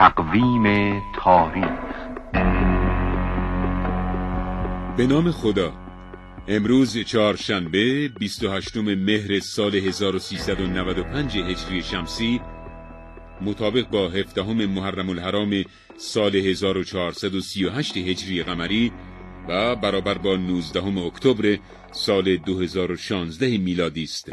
تقویم تاریخ به نام خدا امروز چهارشنبه 28 مهر سال 1395 هجری شمسی مطابق با هفدهم محرم الحرام سال 1438 هجری قمری و برابر با 19 اکتبر سال 2016 میلادی است.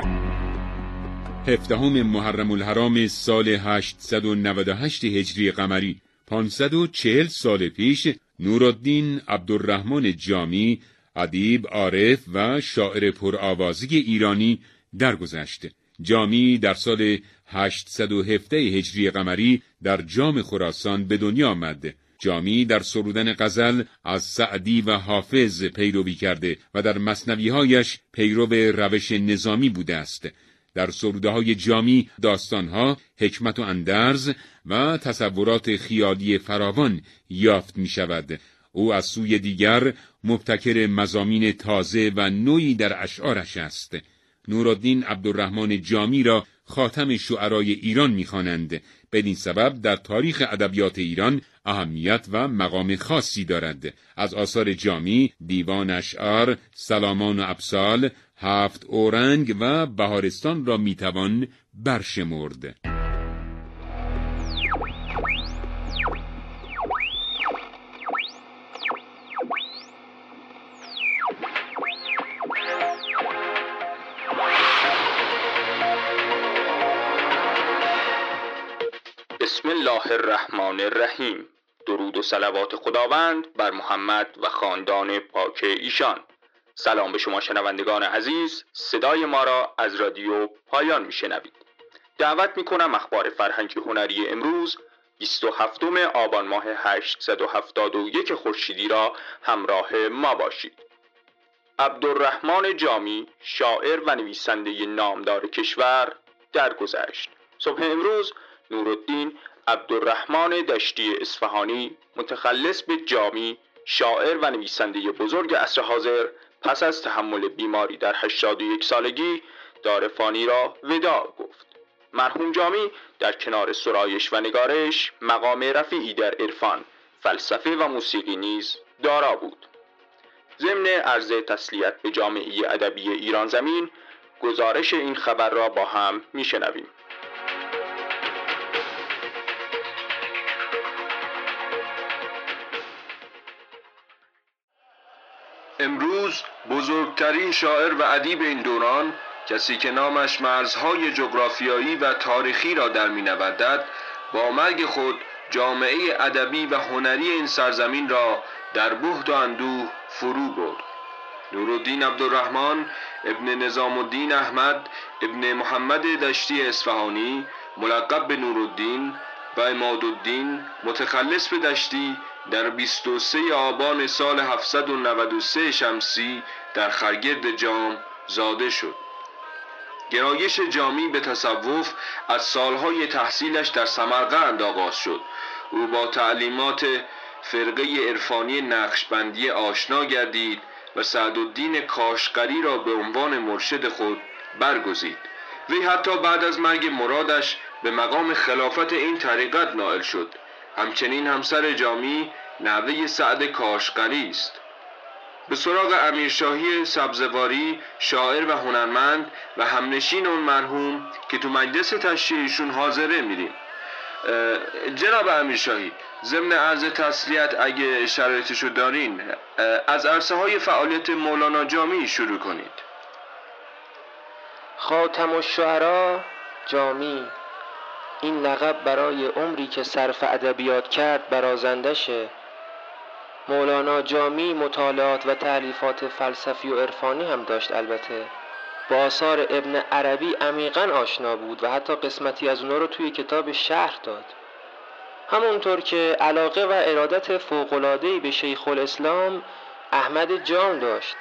هفدهم محرم الحرام سال 898 هجری قمری 540 سال پیش نورالدین عبدالرحمن جامی ادیب عارف و شاعر پرآوازی ایرانی درگذشت. جامی در سال 817 هجری قمری در جام خراسان به دنیا آمد. جامی در سرودن غزل از سعدی و حافظ پیروی کرده و در مصنویهایش پیرو روش نظامی بوده است. در سروده های جامی داستانها، حکمت و اندرز و تصورات خیالی فراوان یافت می شود. او از سوی دیگر مبتکر مزامین تازه و نوعی در اشعارش است. نورالدین عبدالرحمن جامی را خاتم شعرای ایران می‌خوانند بدین سبب در تاریخ ادبیات ایران اهمیت و مقام خاصی دارد از آثار جامی دیوان اشعار سلامان و ابسال هفت اورنگ و بهارستان را می‌توان برشمرد. بسم الله الرحمن الرحیم. درود و صلوات خداوند بر محمد و خاندان پاک ایشان. سلام به شما شنوندگان عزیز. صدای ما را از رادیو پایان میشنوید. دعوت می‌کنم اخبار فرهنگی هنری امروز 27 آبان ماه 871 خورشیدی را همراه ما باشید. عبدالرحمن جامی شاعر و نویسنده نامدار کشور درگذشت. صبح امروز نورالدین عبدالرحمن دشتی اصفهانی متخلص به جامی شاعر و نویسنده بزرگ عصر حاضر پس از تحمل بیماری در 81 سالگی دارفانی را وداع گفت. مرحوم جامی در کنار سرایش و نگارش مقام رفیعی در عرفان فلسفه و موسیقی نیز دارا بود. ضمن عرض تسلیت به جامعه ادبی ایران زمین گزارش این خبر را با هم میشنویم. امروز بزرگترین شاعر و ادیب این دوران کسی که نامش مرزهای جغرافیایی و تاریخی را در می نوردد با مرگ خود جامعه ادبی و هنری این سرزمین را در بهت و اندوه فرو برد. نورالدین عبدالرحمن ابن نظام الدین احمد ابن محمد دشتی اصفهانی ملقب به نورالدین و امادالدین متخلص به دشتی در 23 آبان سال 793 شمسی در خرگرد جام زاده شد. گرایش جامی به تصوف از سالهای تحصیلش در سمرقند آغاز شد. او با تعلیمات فرقه عرفانی نقشبندی آشنا گردید و سعدالدین کاشقری را به عنوان مرشد خود برگزید. وی حتی بعد از مرگ مرادش به مقام خلافت این طریقت نائل شد. همچنین همسر جامی نوه سعد کاشقری است. به سراغ امیرشاهی سبزواری شاعر و هنرمند و همنشین اون مرحوم که تو مجلس تشییعشون حاضره میریم. جناب امیرشاهی ضمن عرض تسلیت اگه شرایطشو دارین از عرصه های فعالیت مولانا جامی شروع کنید. خاتم الشعرا جامی. این لقب برای عمری که صرف ادبیات کرد برازندشه مولانا جامی مطالعات و تعلیفات فلسفی و عرفانی هم داشت البته. با آثار ابن عربی عمیقا آشنا بود و حتی قسمتی از اونا رو توی کتاب شهر داد. همونطور که علاقه و ارادت فوقلادهی به شیخ الاسلام احمد جام داشت.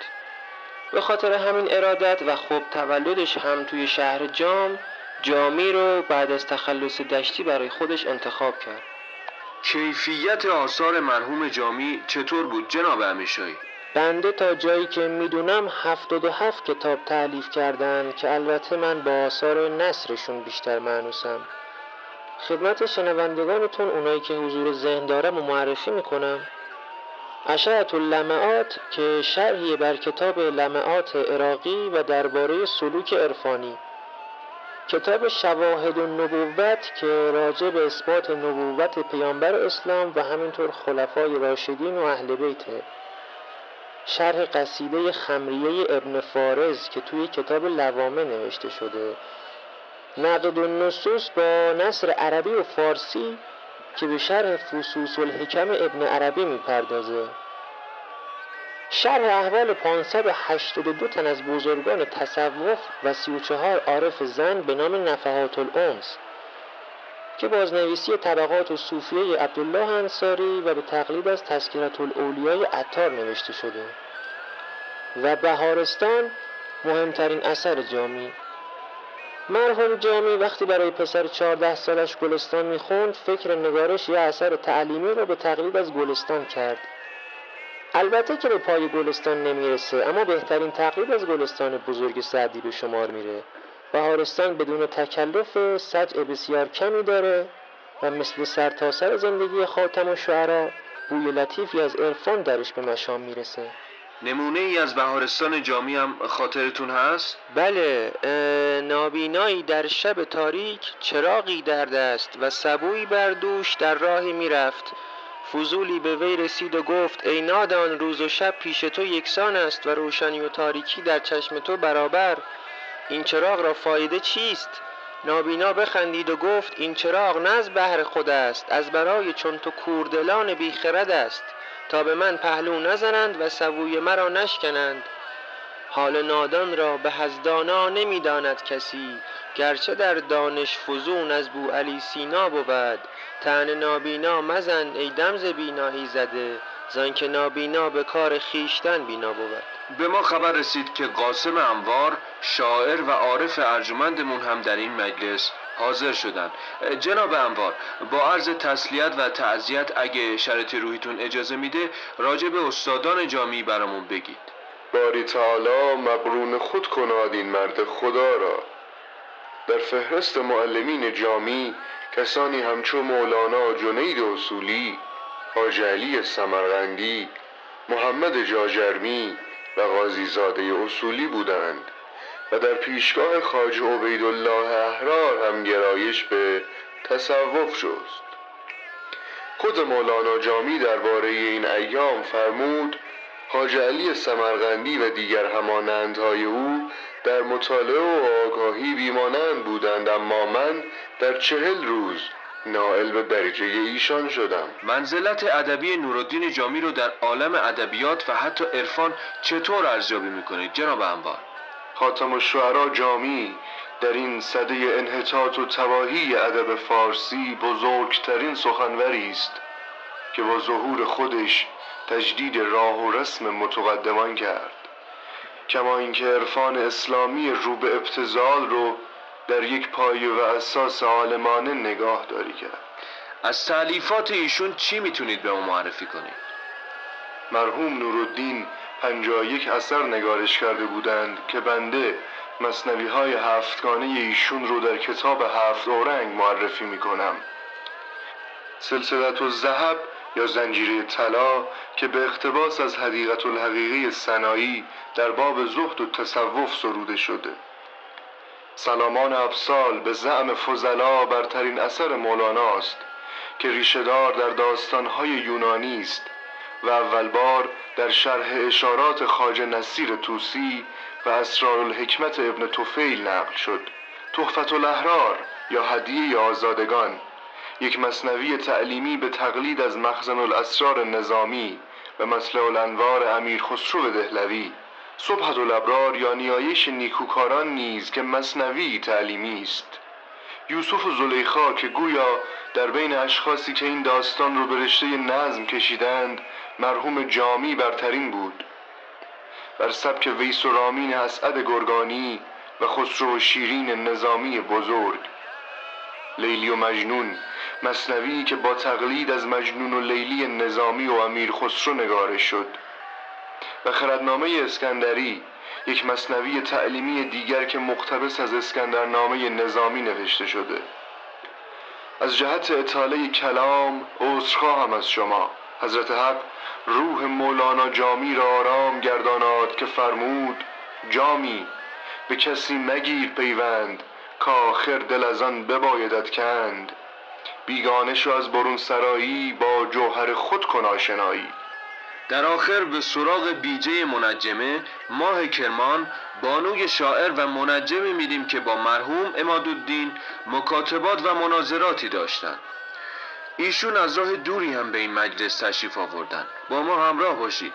به خاطر همین ارادت و خوب تولدش هم توی شهر جام جامی رو بعد از تخلص دشتی برای خودش انتخاب کرد. کیفیت آثار مرحوم جامی چطور بود جناب امیرشاهی؟ بنده تا جایی که می‌دونم هفتاد و هفت کتاب تعلیف کردن که البته من با آثار نصرشون بیشتر معنوسم. خدمت شنوندگانتون اونایی که حضور ذهن دارم و معرفی می‌کنم. اشعت اللمعات که شرحی بر کتاب لمعات عراقی و درباره سلوک عرفانی. کتاب شواهد النبوت که راجع به اثبات نبوت پیامبر اسلام و همینطور خلفای راشدین و اهل بیته شرح قصیده خمریه ابن فارز که توی کتاب لوامه نوشته شده. نقد النصوص با نصر عربی و فارسی که به شرح فصوص الحکم ابن عربی می‌پردازه. شرح احوال 582 تن از بزرگان تصوف و 34 عارف زن به نام نفحات الانس که بازنویسی طبقات و صوفیه عبدالله انصاری و به تقلید از تذکرت الاولیای عطار نوشته شده. و بهارستان مهمترین اثر جامی. مرحوم جامی وقتی برای پسر 14 سالش گلستان می‌خوند فکر نگارش یه اثر تعلیمی را به تقلید از گلستان کرد. البته که به پای گلستان نمی‌رسه اما بهترین تقلید از گلستان بزرگ سعدی به شمار میره. بهارستان بدون تکلف سجع بسیار کمی داره و مثل سرتاسر سر زندگی خاتم و شعرا بوی لطیفی از عرفان درش به مشام می‌رسه. نمونه ای از بهارستان جامی هم خاطرتون هست؟ بله نابینایی در شب تاریک چراغی در دست و سبوی بر دوش در راهی می‌رفت. فضولی به وی رسید و گفت ای نادان روز و شب پیش تو یکسان است و روشنی و تاریکی در چشم تو برابر. این چراغ را فایده چیست؟ نابینا بخندید و گفت این چراغ نه از بهر خود است از برای چون تو کوردلان بیخرد است. تا به من پهلو نزنند و سبوی مرا نشکنند. حال نادان را به هزدانا نمی‌داند کسی. گرچه در دانش فزون از بو علی سینا بود. تن نابینا مزن ای دمز بینایی زده. که نابینا به کار خیشتن بینا بود. به ما خبر رسید که قاسم انوار شاعر و عارف ارجمندمون هم در این مجلس حاضر شدن. جناب انوار با عرض تسلیت و تعذیت اگه شرط روحیتون اجازه میده راجع به استادان جامعی برامون بگید. باری تعالی مقرون خود کناد این مرد خدا را. در فهرست معلمین جامی کسانی همچو مولانا جنید اصولی حاج علی سمرغندی محمد جاجرمی و غازیزاده اصولی بودند و در پیشگاه خاج عبیدالله احرار هم گرایش به تصوف شست. خود مولانا جامی درباره این ایام فرمود حاج علی سمرغندی و دیگر همانندهای او در مطالعه و آگاهی بیمانند بودند اما من در چهل روز نائل به درجه ایشان شدم. منزلت ادبی نورالدین جامی رو در عالم ادبیات و حتی عرفان چطور ارزیابی می‌کنید جناب انوار؟ خاتم الشعرا جامی در این صده انحطاط و تواهی ادب فارسی بزرگترین سخنوری است که با ظهور خودش تجدید راه و رسم متقدمان کرد. کما اینکه عرفان اسلامی رو به ابتزال رو در یک پایه و اساس عالمانه نگاه داری کرد. از تعلیفات ایشون چی می‌تونید به ما معرفی کنید؟ مرحوم نورالدین پنجا یک اثر نگارش کرده بودند که بنده مصنوی های هفتگانه ایشون رو در کتاب هفت اورنگ معرفی می‌کنم. سلسلت و زهب یا زنجیره طلا که به اقتباس از حدیقت الحقیقی سنایی در باب زهد و تصوف سروده شده. سلامان افسال به زعم فضلا برترین اثر مولانا است که ریشهدار در داستانهای یونانی است و اول بار در شرح اشارات خاج نصیر توسی و اسرار الحکمت ابن توفیل نقل شد. تحفت الاحرار یا هدیه آزادگان. یک مصنوی تعلیمی به تقلید از مخزن الاسرار نظامی و مسلع الانوار امیر خسرو دهلوی. صبحت الابرار یا نیایش نیکوکاران نیز که مصنوی تعلیمی است. یوسف و زلیخا که گویا در بین اشخاصی که این داستان رو به رشته نظم کشیدند مرحوم جامی برترین بود. بر سبک ویس و رامین اسعد گرگانی و خسرو و شیرین نظامی بزرگ. لیلی و مجنون مصنوی که با تقلید از مجنون و لیلی نظامی و امیر خسرو نگارش شد. و خردنامه اسکندری یک مصنوی تعلیمی دیگر که مقتبس از اسکندرنامه نظامی نوشته شده. از جهت اطاله کلام عذرخواهم از شما. حضرت حق روح مولانا جامی را آرام گرداناد که فرمود جامی به کسی مگیر پیوند کاخر دل از آن ببایدت کند. بیگانه شو از برون سرایی با جوهر خود کن آشنایی. در آخر به سراغ بیجه منجمه ماه کرمان بانوی شاعر و منجمی میدیم که با مرحوم امادالدین مکاتبات و مناظراتی داشتند. ایشون از راه دوری هم به این مجلس تشریف آوردن با ما همراه باشید.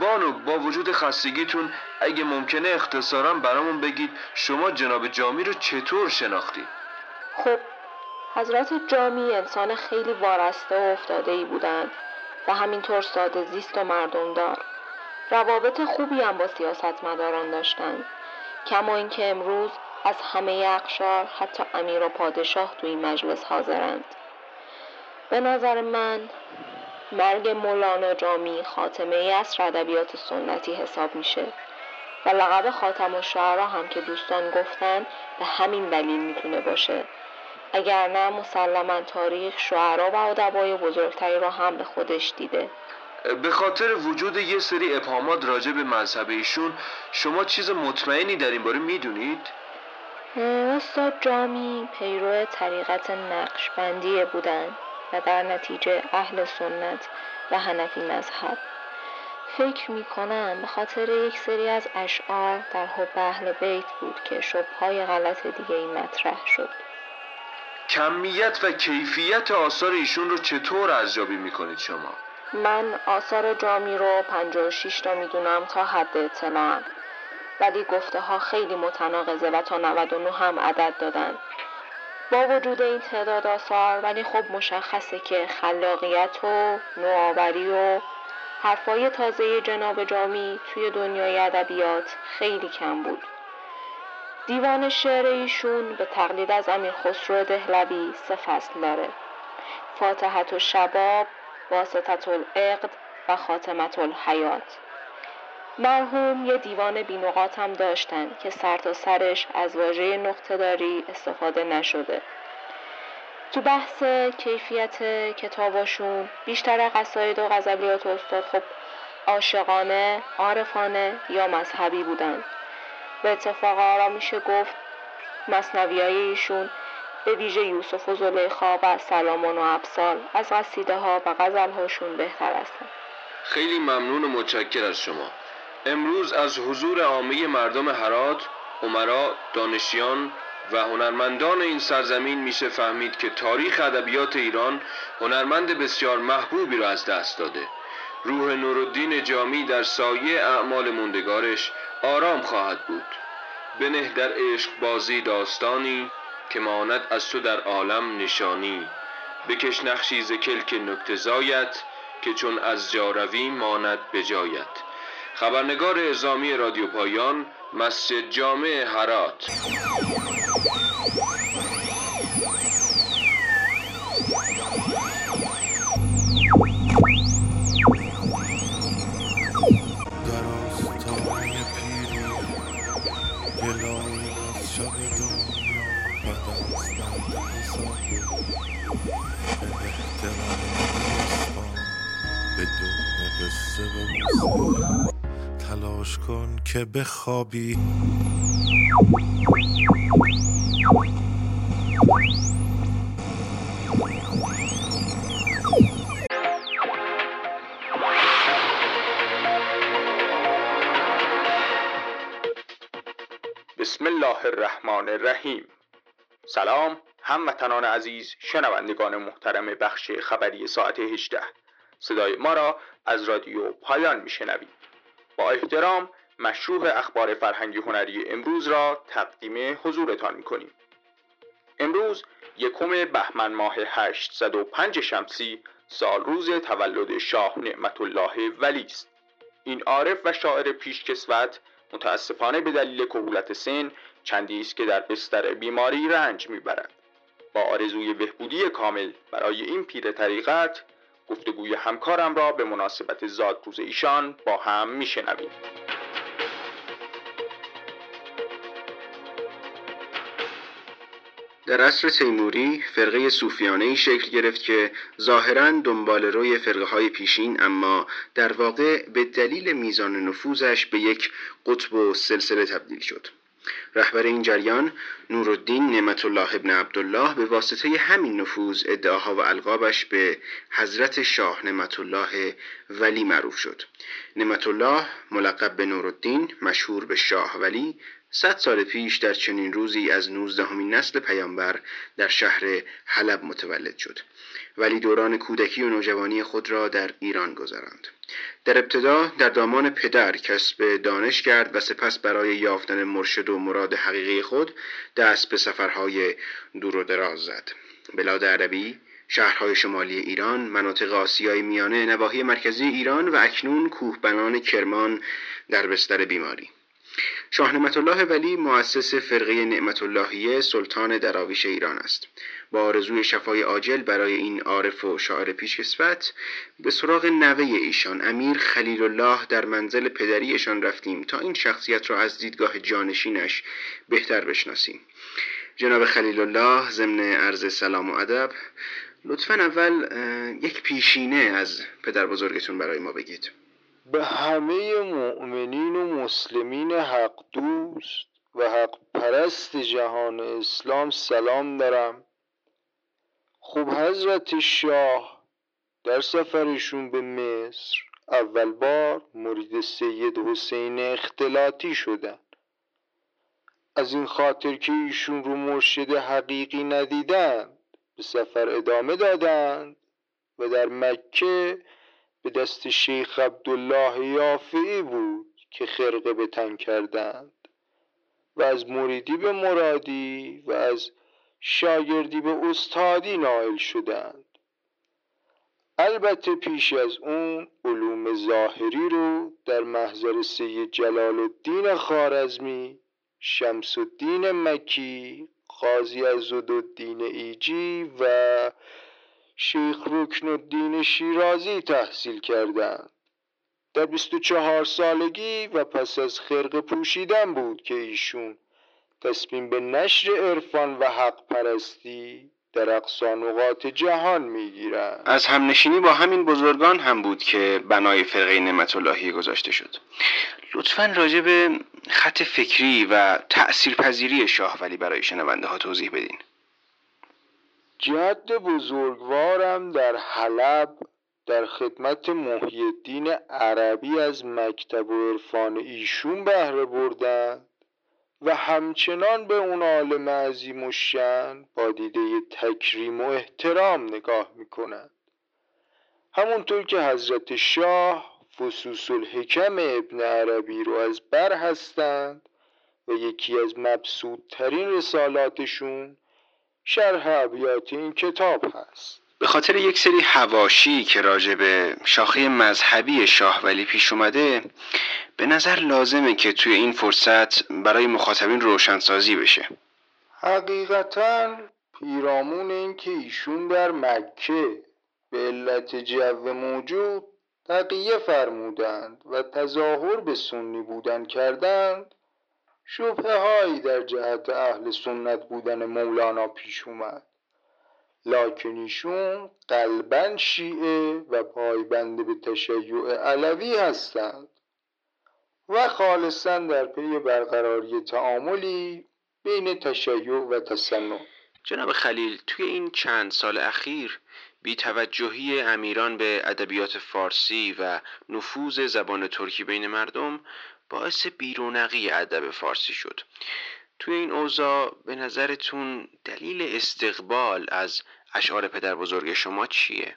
بانو با وجود خستگیتون اگه ممکنه اختصارا برامون بگید شما جناب جامی رو چطور شناختید؟ خب حضرت جامی انسان خیلی وارسته و افتاده ای بودند و همینطور ساده زیست و مردمدار. روابط خوبی هم با سیاستمداران داشتند کما اینکه امروز از همه اقشار حتی امیر و پادشاه تو این مجلس حاضرند. به نظر من مرگ مولانا جامی خاتمه ای از ادبیات سنتی حساب میشه و لقب خاتم الشعرا هم که دوستان گفتن به همین دلیل می‌تونه باشه. اگر نه مسلما تاریخ شعرا و ادبای بزرگتری را هم به خودش دیده. به خاطر وجود یه سری ابهامات راجع به مذهب ایشون شما چیز مطمئنی در این باره می‌دونید؟ استاد جامی پیرو طریقت نقشبندی بودند و در نتیجه اهل سنت و هنفی مذهب. فکر می کنم به خاطر یک سری از اشعار در حب اهل بیت بود که شبهای غلط دیگه این مطرح شد. کمیت و کیفیت آثار ایشون رو چطور ارزیابی می‌کنید شما؟ من آثار جامی رو 56 تا می‌دونم تا حد اطلاعم ولی گفته ها خیلی متناقضه و تا 99 هم عدد دادن. با وجود این تعداد آثار ولی خب مشخصه که خلاقیت و نوآوری و حرفای تازه جناب جامی توی دنیای ادبیات خیلی کم بود. دیوان شعر ایشون به تقلید از امیر خسرو دهلوی سه فصل داره. فاتحت و شباب واسطت العقد و خاتمت الحیات. مرحوم یه دیوان بینقاط هم داشتن که سر تا سرش از واژه نقطه داری استفاده نشده. تو بحث کیفیت کتاباشون بیشتر قصاید و غزلیات استاد خب عاشقانه، عارفانه یا مذهبی بودن. به اتفاق آرا میشه گفت. مصنوی های ایشون به ویژه یوسف و زلیخا و سلامان و ابسال از قصیده ها و غزل هاشون بهتر هستن. خیلی ممنون و متشکر از شما. امروز از حضور عامه مردم هرات، عمرا، دانشیان و هنرمندان این سرزمین میشه فهمید که تاریخ ادبیات ایران هنرمند بسیار محبوبی را از دست داده. روح نورالدین جامی در سایه اعمال موندگارش آرام خواهد بود. بنه در عشق بازی داستانی که ماند از تو در عالم نشانی. بکش نقشی ز کلک نکته زایت که چون از جاروی ماند بجایت خبرنگار اعزامی رادیو پایان مسجد جامع هرات گلای از شب دنیا به احترام نیستان بدون قصه و تلاش کن که بخوابی. الرحمن الرحیم. سلام هموطنان عزیز شنوندگان محترم بخش خبری ساعت 18 صدای ما را از رادیو پایان میشنوید. با احترام مشروع اخبار فرهنگی هنری امروز را تقدیم حضورتان می‌کنیم. امروز یکم بهمن ماه 805 شمسی سال روز تولد شاه نعمت الله ولی است. این عارف و شاعر پیشکسوت متاسفانه به دلیل کهولت سن چندی است که در بستر بیماری رنج می‌برد با آرزوی بهبودی کامل برای این پیر طریقت گفتگوی همکارم را به مناسبت زادروز ایشان با هم میشنویم در عصر تیموری فرقه صوفیانه ای شکل گرفت که ظاهرا دنبال روی فرقه های پیشین اما در واقع به دلیل میزان نفوذش به یک قطب و سلسله تبدیل شد. رهبر این جریان نورالدین نعمت الله ابن عبدالله به واسطه همین نفوذ ادعاها و القابش به حضرت شاه نعمت الله ولی معروف شد. نعمت الله ملقب به نورالدین مشهور به شاه ولی صد سال پیش در چنین روزی از نوزدهمین نسل پیامبر در شهر حلب متولد شد. ولی دوران کودکی و نوجوانی خود را در ایران گذراند. در ابتدا در دامان پدر کسب دانش کرد و سپس برای یافتن مرشد و مراد حقیقی خود دست به سفرهای دور و دراز زد. بلاد عربی شهرهای شمالی ایران مناطق آسیای میانه نواحی مرکزی ایران و اکنون کوهبنان کرمان در بستر بیماری. شاه نعمت الله ولی مؤسس فرقه نعمت اللهیه سلطان دراویش ایران است. با آرزوی شفای عاجل برای این عارف و شاعر پیشکسوت به سراغ نوه ایشان امیر خلیل الله در منزل پدریشان رفتیم تا این شخصیت را از دیدگاه جانشینش بهتر بشناسیم. جناب خلیل الله ضمن عرض سلام و ادب لطفا اول یک پیشینه از پدر بزرگتون برای ما بگید. به همه مؤمنین و مسلمین حق دوست و حق پرست جهان اسلام سلام دارم. خب حضرت شاه در سفرشون به مصر اول بار مرید سید حسین اختلاطی شدن. از این خاطر که ایشون رو مرشد حقیقی ندیدند به سفر ادامه دادند و در مکه به دست شیخ عبدالله یافعی بود که خرقه به تن کردند و از مریدی به مرادی و از شاگردی به استادی نائل شدند. البته پیش از اون علوم ظاهری رو در محضر سید جلال الدین خارزمی شمس الدین مکی قاضی از ایجی و شیخ رکن الدین شیرازی تحصیل کردند. در 24 سالگی و پس از خرق پوشیدن بود که ایشون تصمیم به نشر عرفان و حق پرستی در اقصا نقاط جهان می‌گیرند. از همنشینی با همین بزرگان هم بود که بنای فرقه نعمت اللهی گذاشته شد. لطفا راجع به خط فکری و تأثیرپذیری شاه ولی برای شنونده ها توضیح بدین. جد بزرگوارم در حلب در خدمت محی عربی از مکتب و عرفان ایشون بهره بردند و همچنان به اون عالم عظیم و شن با دیده تکریم و احترام نگاه می‌کنند همونطور که حضرت شاه فصوص الحکم ابن عربی رو از بر هستند و یکی از مبسوطترین رسالاتشون شرح ابیات این کتاب هست. به خاطر یک سری هواشی که راجع به شاخه مذهبی شاه ولی پیش اومده به نظر لازمه که توی این فرصت برای مخاطبین روشنسازی بشه. حقیقتا پیرامون این که ایشون در مکه به علت جو موجود تقیه فرمودند و تظاهر به سنی بودن کردند شبه هایی در جهت اهل سنت بودن مولانا پیش اومد. لکن ایشون قلبا شیعه و پایبند به تشیع علوی هستند و خالصا در پی برقراری تعاملی بین تشیع و تسنن جناب خلیل توی این چند سال اخیر بیتوجهی امیران به ادبیات فارسی و نفوذ زبان ترکی بین مردم باعث بیرونقی ادب فارسی شد. توی این اوضاع به نظرتون دلیل استقبال از اشعار پدر بزرگ شما چیه؟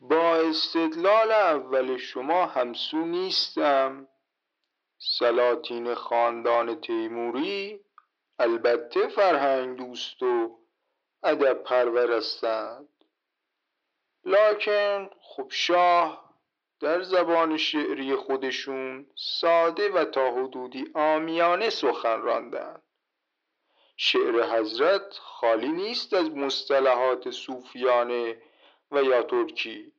با استدلال اول شما همسو نیستم. سلاطین خاندان تیموری البته فرهنگ دوست و ادب پرور هستند لکن خب شاه در زبان شعری خودشون ساده و تا حدودی آمیانه سخن راندند شعر حضرت خالی نیست از مصطلحات صوفیانه و یا ترکی.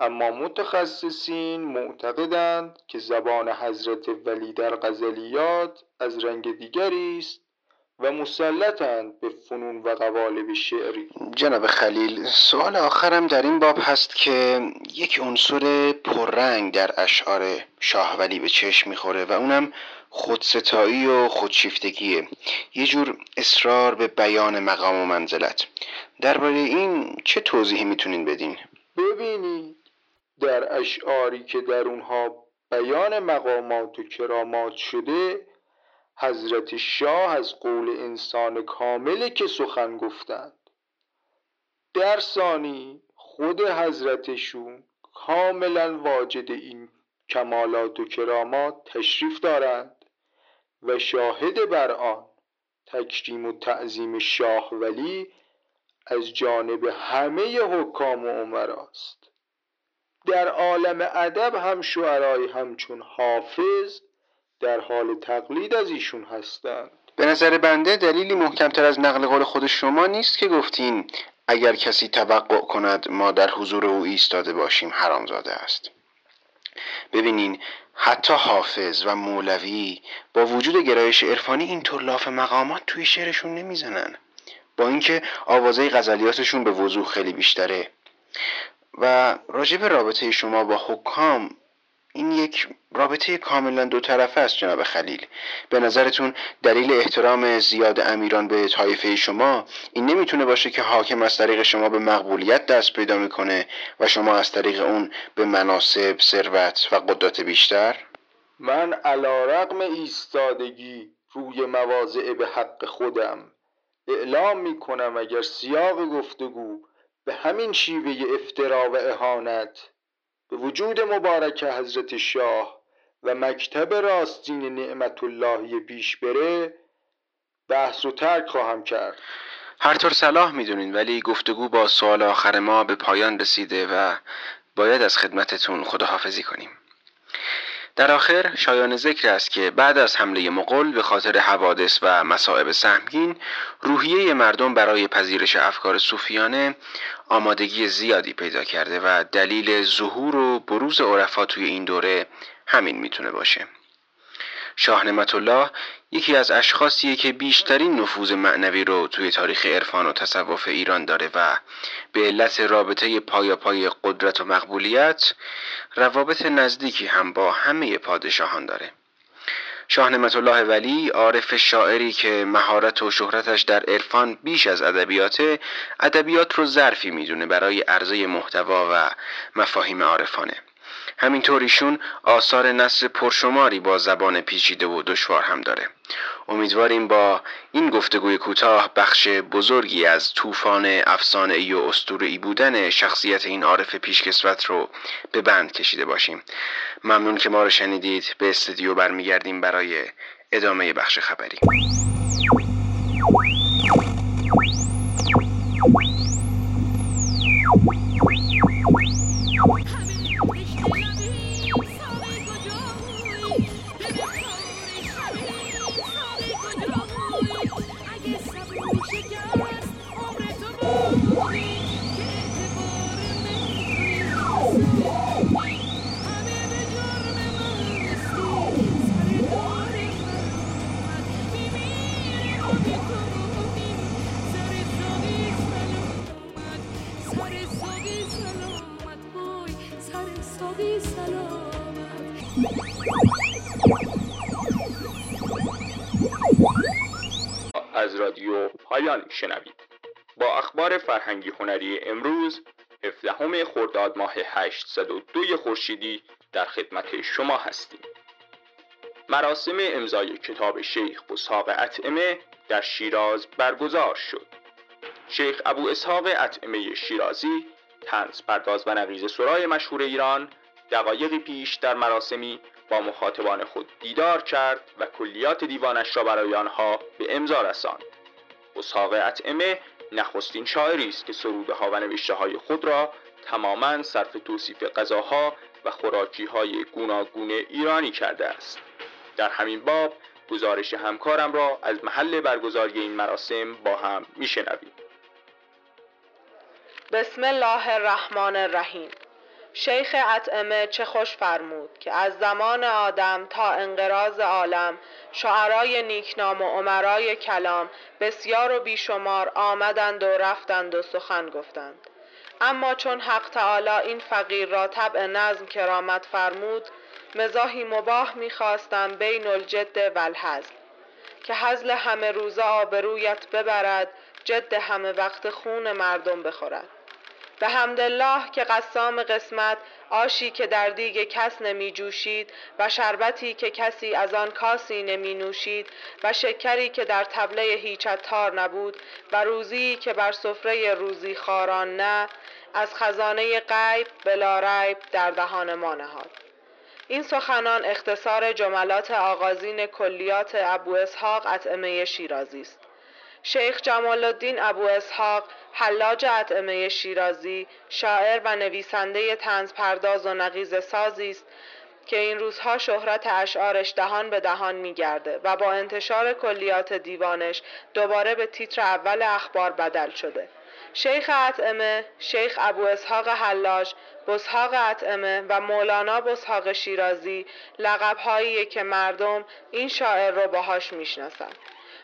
اما متخصصین معتقدند که زبان حضرت ولی در غزلیات از رنگ دیگری است و مسلطند به فنون و قوالب شعری. جناب خلیل سوال آخرم در این باب هست که یک عنصر پررنگ در اشعار شاه ولی به چشم می‌خوره و اونم خودستایی و خودشیفتگیه. یه جور اصرار به بیان مقام و منزلت. درباره این چه توضیحی می‌تونین بدین؟ ببینید در اشعاری که در اونها بیان مقامات و کرامات شده حضرت شاه از قول انسان کامله که سخن گفتند. در ثانی خود حضرتشون کاملا واجد این کمالات و کرامات تشریف دارند و شاهد بر آن تکریم و تعظیم شاه ولی از جانب همه حکام و عمراست در عالم ادب هم شعرای همچون حافظ در حال تقلید از ایشون هستند. به نظر بنده دلیلی محکمتر از نقل قول خود شما نیست که گفتین اگر کسی توقع کند ما در حضور او ایستاده باشیم حرامزاده است. ببینین حتی حافظ و مولوی با وجود گرایش عرفانی اینطور لاف مقامات توی شعرشون نمی‌زنن. با اینکه آوازه غزلیاتشون به وضوح خیلی بیشتره. و راجع به رابطه شما با حکام این یک رابطه کاملا دو طرفه است جناب خلیل به نظرتون دلیل احترام زیاد امیران به طایفه شما این نمی‌تونه باشه که حاکم از طریق شما به مقبولیت دست پیدا می‌کنه و شما از طریق اون به مناسب، ثروت و قدرت بیشتر؟ من علا رقم ایستادگی روی مواضع به حق خودم اعلام می‌کنم اگر سیاق گفتگو به همین شیوه افترا و اهانت به وجود مبارک حضرت شاه و مکتب راستین نعمت اللهی پیش بره بحث و ترک خواهم کرد. هر طور صلاح می‌دونین ولی گفتگو با سوال آخر ما به پایان رسیده و باید از خدمتتون خداحافظی کنیم. در آخر شایان ذکر است که بعد از حمله مغول به خاطر حوادث و مصائب سهمگین روحیه مردم برای پذیرش افکار صوفیانه آمادگی زیادی پیدا کرده و دلیل ظهور و بروز عرفا توی این دوره همین می‌تونه باشه. شاه نعمت الله یکی از اشخاصیه که بیشترین نفوذ معنوی رو توی تاریخ عرفان و تصوف ایران داره و به علت رابطه پایا پای قدرت و مقبولیت روابط نزدیکی هم با همه پادشاهان داره. شاه نعمت الله ولی عارف شاعری که مهارت و شهرتش در عرفان بیش از ادبیات ادبیات رو ظرفی می‌دونه برای عرضه محتوا و مفاهیم عارفانه. همینطور ایشون آثار نصر پرشماری با زبان پیچیده و دشوار هم داره. امیدواریم با این گفتگوی کوتاه بخش بزرگی از طوفان افسانه ای و اسطوره‌ای بودن شخصیت این عارف پیشکسوت رو به بند کشیده باشیم. ممنون که ما رو شنیدید. به استودیو برمیگردیم برای ادامه بخش خبری. رادیو پایان شنوید. با اخبار فرهنگی هنری امروز 17 خرداد ماه 802 خورشیدی در خدمت شما هستیم. مراسم امضای کتاب شیخ بساق اطعمه در شیراز برگزار شد. شیخ ابو اسحاق اطعمه شیرازی تنز پرداز و نقیز سرای مشهور ایران دقایقی پیش در مراسمی با مخاطبان خود دیدار کرد و کلیات دیوانش را برای آنها به امضا رساند. اسحاق اطعمه نخستین شاعری است که سروده ها و نوشته های خود را تماما صرف توصیف غذاها و خوراکی های گوناگون ایرانی کرده است. در همین باب گزارش همکارم را از محل برگزاری این مراسم با هم میشنویم. بسم الله الرحمن الرحیم. شیخ اطعمه چه خوش فرمود که از زمان آدم تا انقراض عالم شعرای نیکنام و عمرای کلام بسیار و بیشمار آمدند و رفتند و سخن گفتند. اما چون حق تعالی این فقیر را طبع نظم کرامت فرمود مزاحی مباح می‌خواستم بین الجد و الهزل که هزل همه روزه آبرویت ببرد جد همه وقت خون مردم بخورد. به حمدالله که قسام قسمت آشی که در دیگ کس نمی جوشید و شربتی که کسی از آن کاسی نمی نوشید و شکری که در طبله هیچ عطار نبود و روزی که بر سفره روزی خاران نه از خزانه غیب بلا ریب در دهان ما نهاد. این سخنان اختصار جملات آغازین کلیات ابو اسحاق اطعمه شیرازی است. شیخ جمال الدین ابو اسحاق حلاج اطعمه شیرازی شاعر و نویسنده طنز پرداز و نقیز سازی است که این روزها شهرت اشعارش دهان به دهان میگرده و با انتشار کلیات دیوانش دوباره به تیتر اول اخبار بدل شده. شیخ اطعمه شیخ ابو اسحاق حلاج بسحاق اطعمه و مولانا بسحاق شیرازی لقبهایی که مردم این شاعر رو باهاش می‌شناسن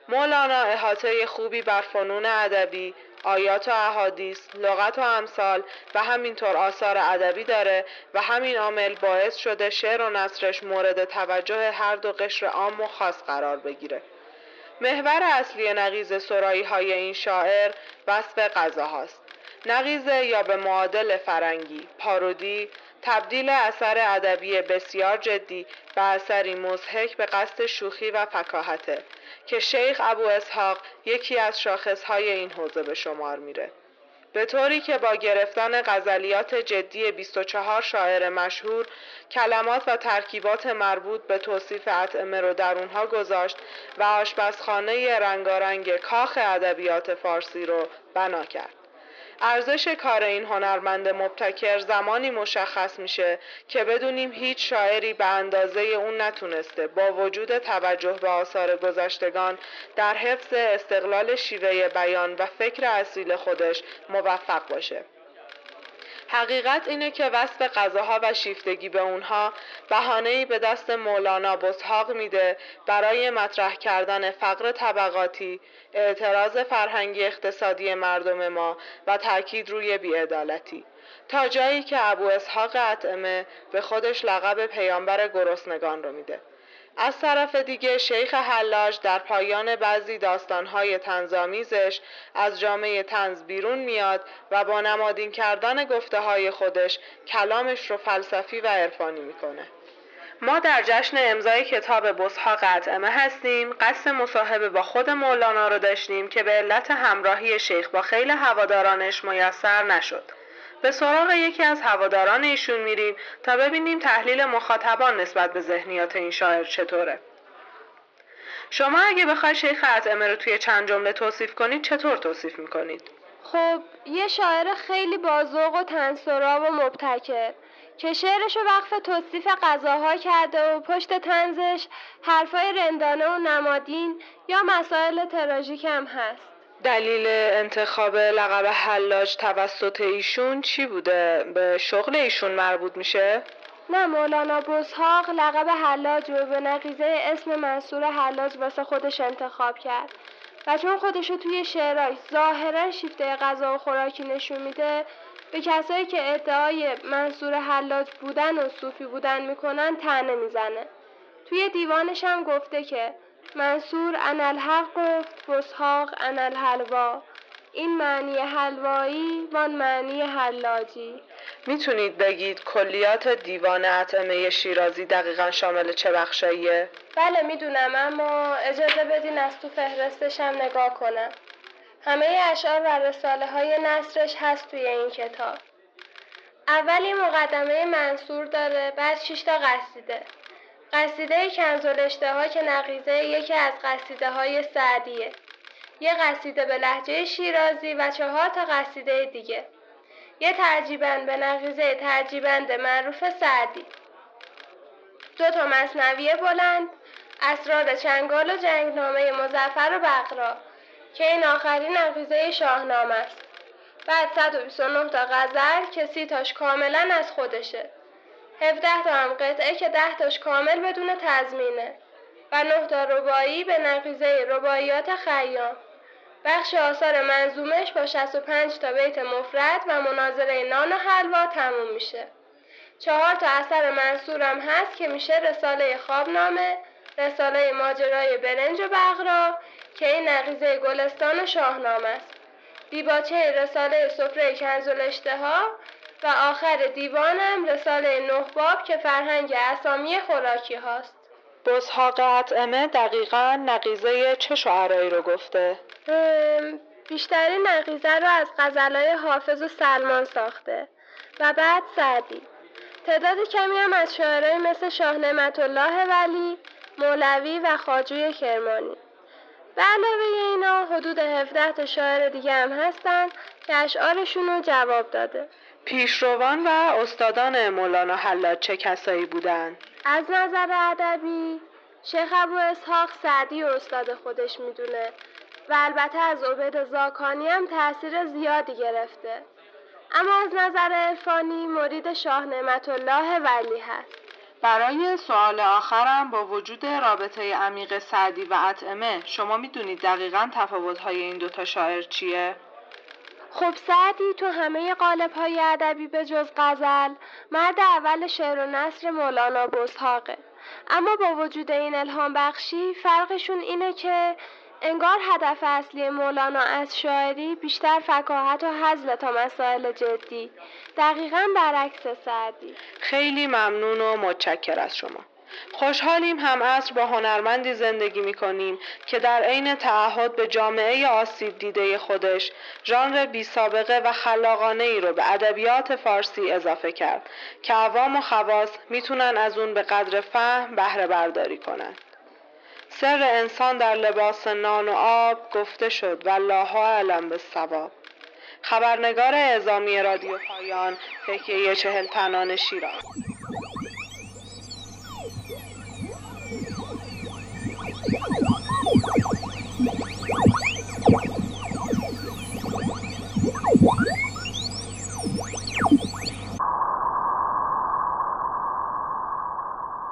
مولانا احاطه خوبی بر فنون ادبی آیات و احادیث لغت و امثال و همینطور آثار ادبی داره و همین عامل باعث شده شعر و نصرش مورد توجه هر دو قشر عام و خاص قرار بگیره. محور اصلی نقیز سرایی های این شاعر وصف غذاهاست. نقیزه یا به معادل فرنگی پارودی تبدیل اثر ادبی بسیار جدی به اثری مضحک به قصد شوخی و فکاهته که شیخ ابو اسحاق یکی از شاخصهای این حوزه به شمار میره. به طوری که با گرفتن غزلیات جدی 24 شاعر مشهور کلمات و ترکیبات مربوط به توصیف اطعمه رو در اونها گذاشت و آشپزخانه رنگارنگ کاخ ادبیات فارسی رو بنا کرد. ارزش کار این هنرمند مبتکر زمانی مشخص میشه که بدونیم هیچ شاعری به اندازه اون نتونسته با وجود توجه به آثار گذشتگان در حفظ استقلال شیوه بیان و فکر اصیل خودش موفق باشه. حقیقت اینه که وصف غذاها و شیفتگی به اونها بهانه‌ای به دست مولانا بسحاق میده برای مطرح کردن فقر طبقاتی، اعتراض فرهنگی اقتصادی مردم ما و تاکید روی بیعدالتی. تا جایی که ابو اسحاق اطعمه به خودش لقب پیامبر گرسنگان رو میده. از طرف دیگه شیخ حلاج در پایان بعضی داستانهای تنظامیزش از جامعه تنز بیرون میاد و با نمادین کردن گفته های خودش کلامش رو فلسفی و عرفانی می‌کنه. ما در جشن امضای کتاب بسحاق اطعمه هستیم قصد مصاحبه با خود مولانا رو داشتیم که به علت همراهی شیخ با خیلی هوادارانش میسر نشد به سراغ یکی از هواداران ایشون میریم تا ببینیم تحلیل مخاطبان نسبت به ذهنیات این شاعر چطوره شما اگه بخوای شیخ اطعمه رو توی چند جمله توصیف کنید چطور توصیف می‌کنید؟ خب یه شاعر خیلی بازوق و تنسرا و مبتکر که شعرش وقف توصیف غذاها کرده و پشت تنزش حرفای رندانه و نمادین یا مسائل تراژیک هم هست دلیل انتخاب لقب حلاج توسط ایشون چی بوده؟ به شغل ایشون مربوط میشه؟ نه مولانا بزهاق لقب حلاج رو به نقیزه اسم منصور حلاج واسه خودش انتخاب کرد و چون خودشو توی شعراش ظاهرا شیفته غذا و خوراکی نشون میده به کسایی که ادعای منصور حلاج بودن و صوفی بودن می‌کنن تنه می‌زنه توی دیوانش هم گفته که منصور انالحق گفت بسحاق انالحلوا. این معنی حلوایی وان معنی حلاجی. می‌تونید بگید کلیات دیوان اطعمه شیرازی دقیقا شامل چه بخشاییه؟ بله می‌دونم اما اجازه بدین از تو فهرستش هم نگاه کنم. همه اشعار و رساله های نصرش هست توی این کتاب. اولی مقدمه منصور داره بعد شش تا قصیده. قصیده کنزل اشتها که نقیزه یکی از قصیده های سعدیه. یه قصیده به لحجه شیرازی و چهار تا قصیده دیگه. یه ترجیبند به نقیزه ترجیبند معروف سعدی. دو تا مصنویه بلند اسرار چنگال و جنگنامه مزفر و بقرا که این آخرین نقیزه شاهنامه است. بعد 129 تا غزل که سی تاش کاملا از خودشه. 17 تا هم قطعه که 10 تاش کامل بدون تضمینه. و 9 تا ربایی به نقیزه رباعیات خیام. بخش آثار منظومش با 65 تا بیت مفرد و مناظره نان و حلوا تموم میشه. چهار تا اثر منصورم هست که میشه رساله خوابنامه رساله ماجرای برنج و بغرا که این نقیزه گلستان و شاهنامه است. دیباچه رساله سفره کنزل اشتها و آخر دیوانم رساله نه باب که فرهنگ اسامی خوراکی هاست. بزهاق اطعمه دقیقا نقیزه چه شعرایی رو گفته؟ ام، بیشترین نقیزه رو از غزلای حافظ و سلمان ساخته و بعد سعدی. تعداد کمی هم از شاعرای مثل شاه نعمت الله ولی مولوی و خاجوی کرمانی. به علاوه اینا حدود 17 تا شاعر دیگه هم هستن که اشعارشون رو جواب داده. پیشروان و استادان مولانا حلاج چه کسایی بودن؟ از نظر ادبی شیخ ابو اسحاق سعدی و استاد خودش می‌دونه و البته از عبید زاکانی هم تاثیر زیادی گرفته اما از نظر عرفانی مرید شاه نعمت الله ولی هست برای سوال آخرم با وجود رابطه عمیق سعدی و اطعمه شما می‌دونید دقیقا تفاوت‌های این دوتا شاعر چیه؟ خب سعدی تو همه قالب های ادبی به جز غزل مرد اول شعر و نصر مولانا بزهاقه. اما با وجود این الهام بخشی فرقشون اینه که انگار هدف اصلی مولانا از شاعری بیشتر فکاهت و حزل تا مسائل جدی. دقیقا برعکس سعدی. خیلی ممنون و متشکر از شما. خوشحالیم هم عصر با هنرمندی زندگی می کنیم که در عین تعهد به جامعه آسیب دیده خودش ژانر بی سابقه و خلاقانه ای رو به ادبیات فارسی اضافه کرد که عوام و خواص می‌تونن از اون به قدر فهم بهره برداری کنند. سر انسان در لباس نان و آب گفته شد والله اعلم بالصواب خبرنگار اعزامی رادیو پایان تکیه چهل تنان شیراز